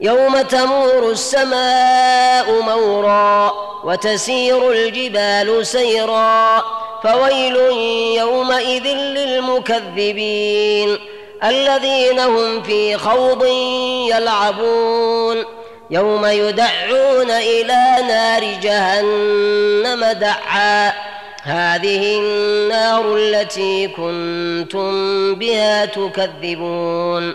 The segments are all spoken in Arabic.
يوم تمور السماء مورا وتسير الجبال سيرا فويل يومئذ للمكذبين الذين هم في خوض يلعبون يوم يدعون إلى نار جهنم دعا هذه النار التي كنتم بها تكذبون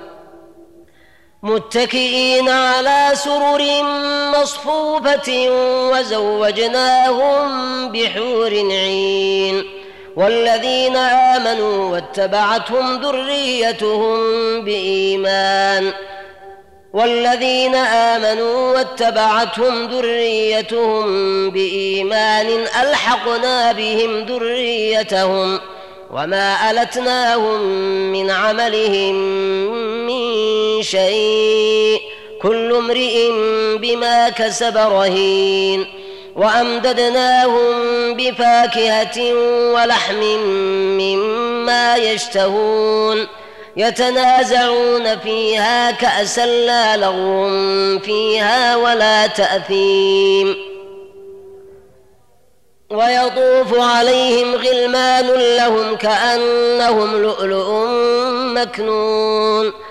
متكئين على سرر مصفوفة وزوجناهم بحور عين. والذين آمنوا واتبعتهم ذريتهم بإيمان. والذين آمنوا واتبعتهم ذريتهم بإيمان ألحقنا بهم ذريتهم وما ألتناهم من عملهم شيء. كل امرئ بما كسب رهين. وأمددناهم بفاكهة ولحم مما يشتهون. يتنازعون فيها كأسا لا لغو فيها ولا تأثيم. ويطوف عليهم غلمان لهم كأنهم لؤلؤ مكنون.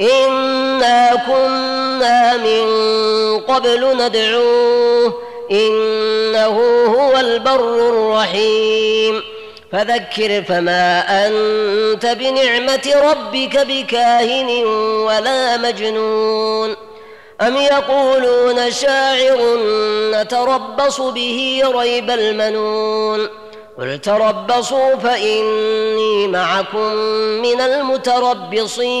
انا كنا من قبل ندعوه انه هو البر الرحيم فذكر فما انت بنعمه ربك بكاهن ولا مجنون ام يقولون شاعر نتربص به ريب المنون قل تربصوا فاني معكم من المتربصين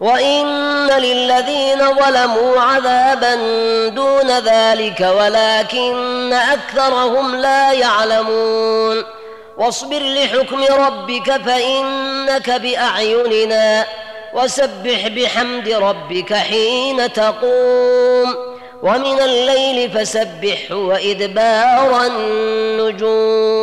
وان للذين ظلموا عذابا دون ذلك ولكن اكثرهم لا يعلمون واصبر لحكم ربك فانك باعيننا وسبح بحمد ربك حين تقوم ومن الليل فسبحه وادبار النجوم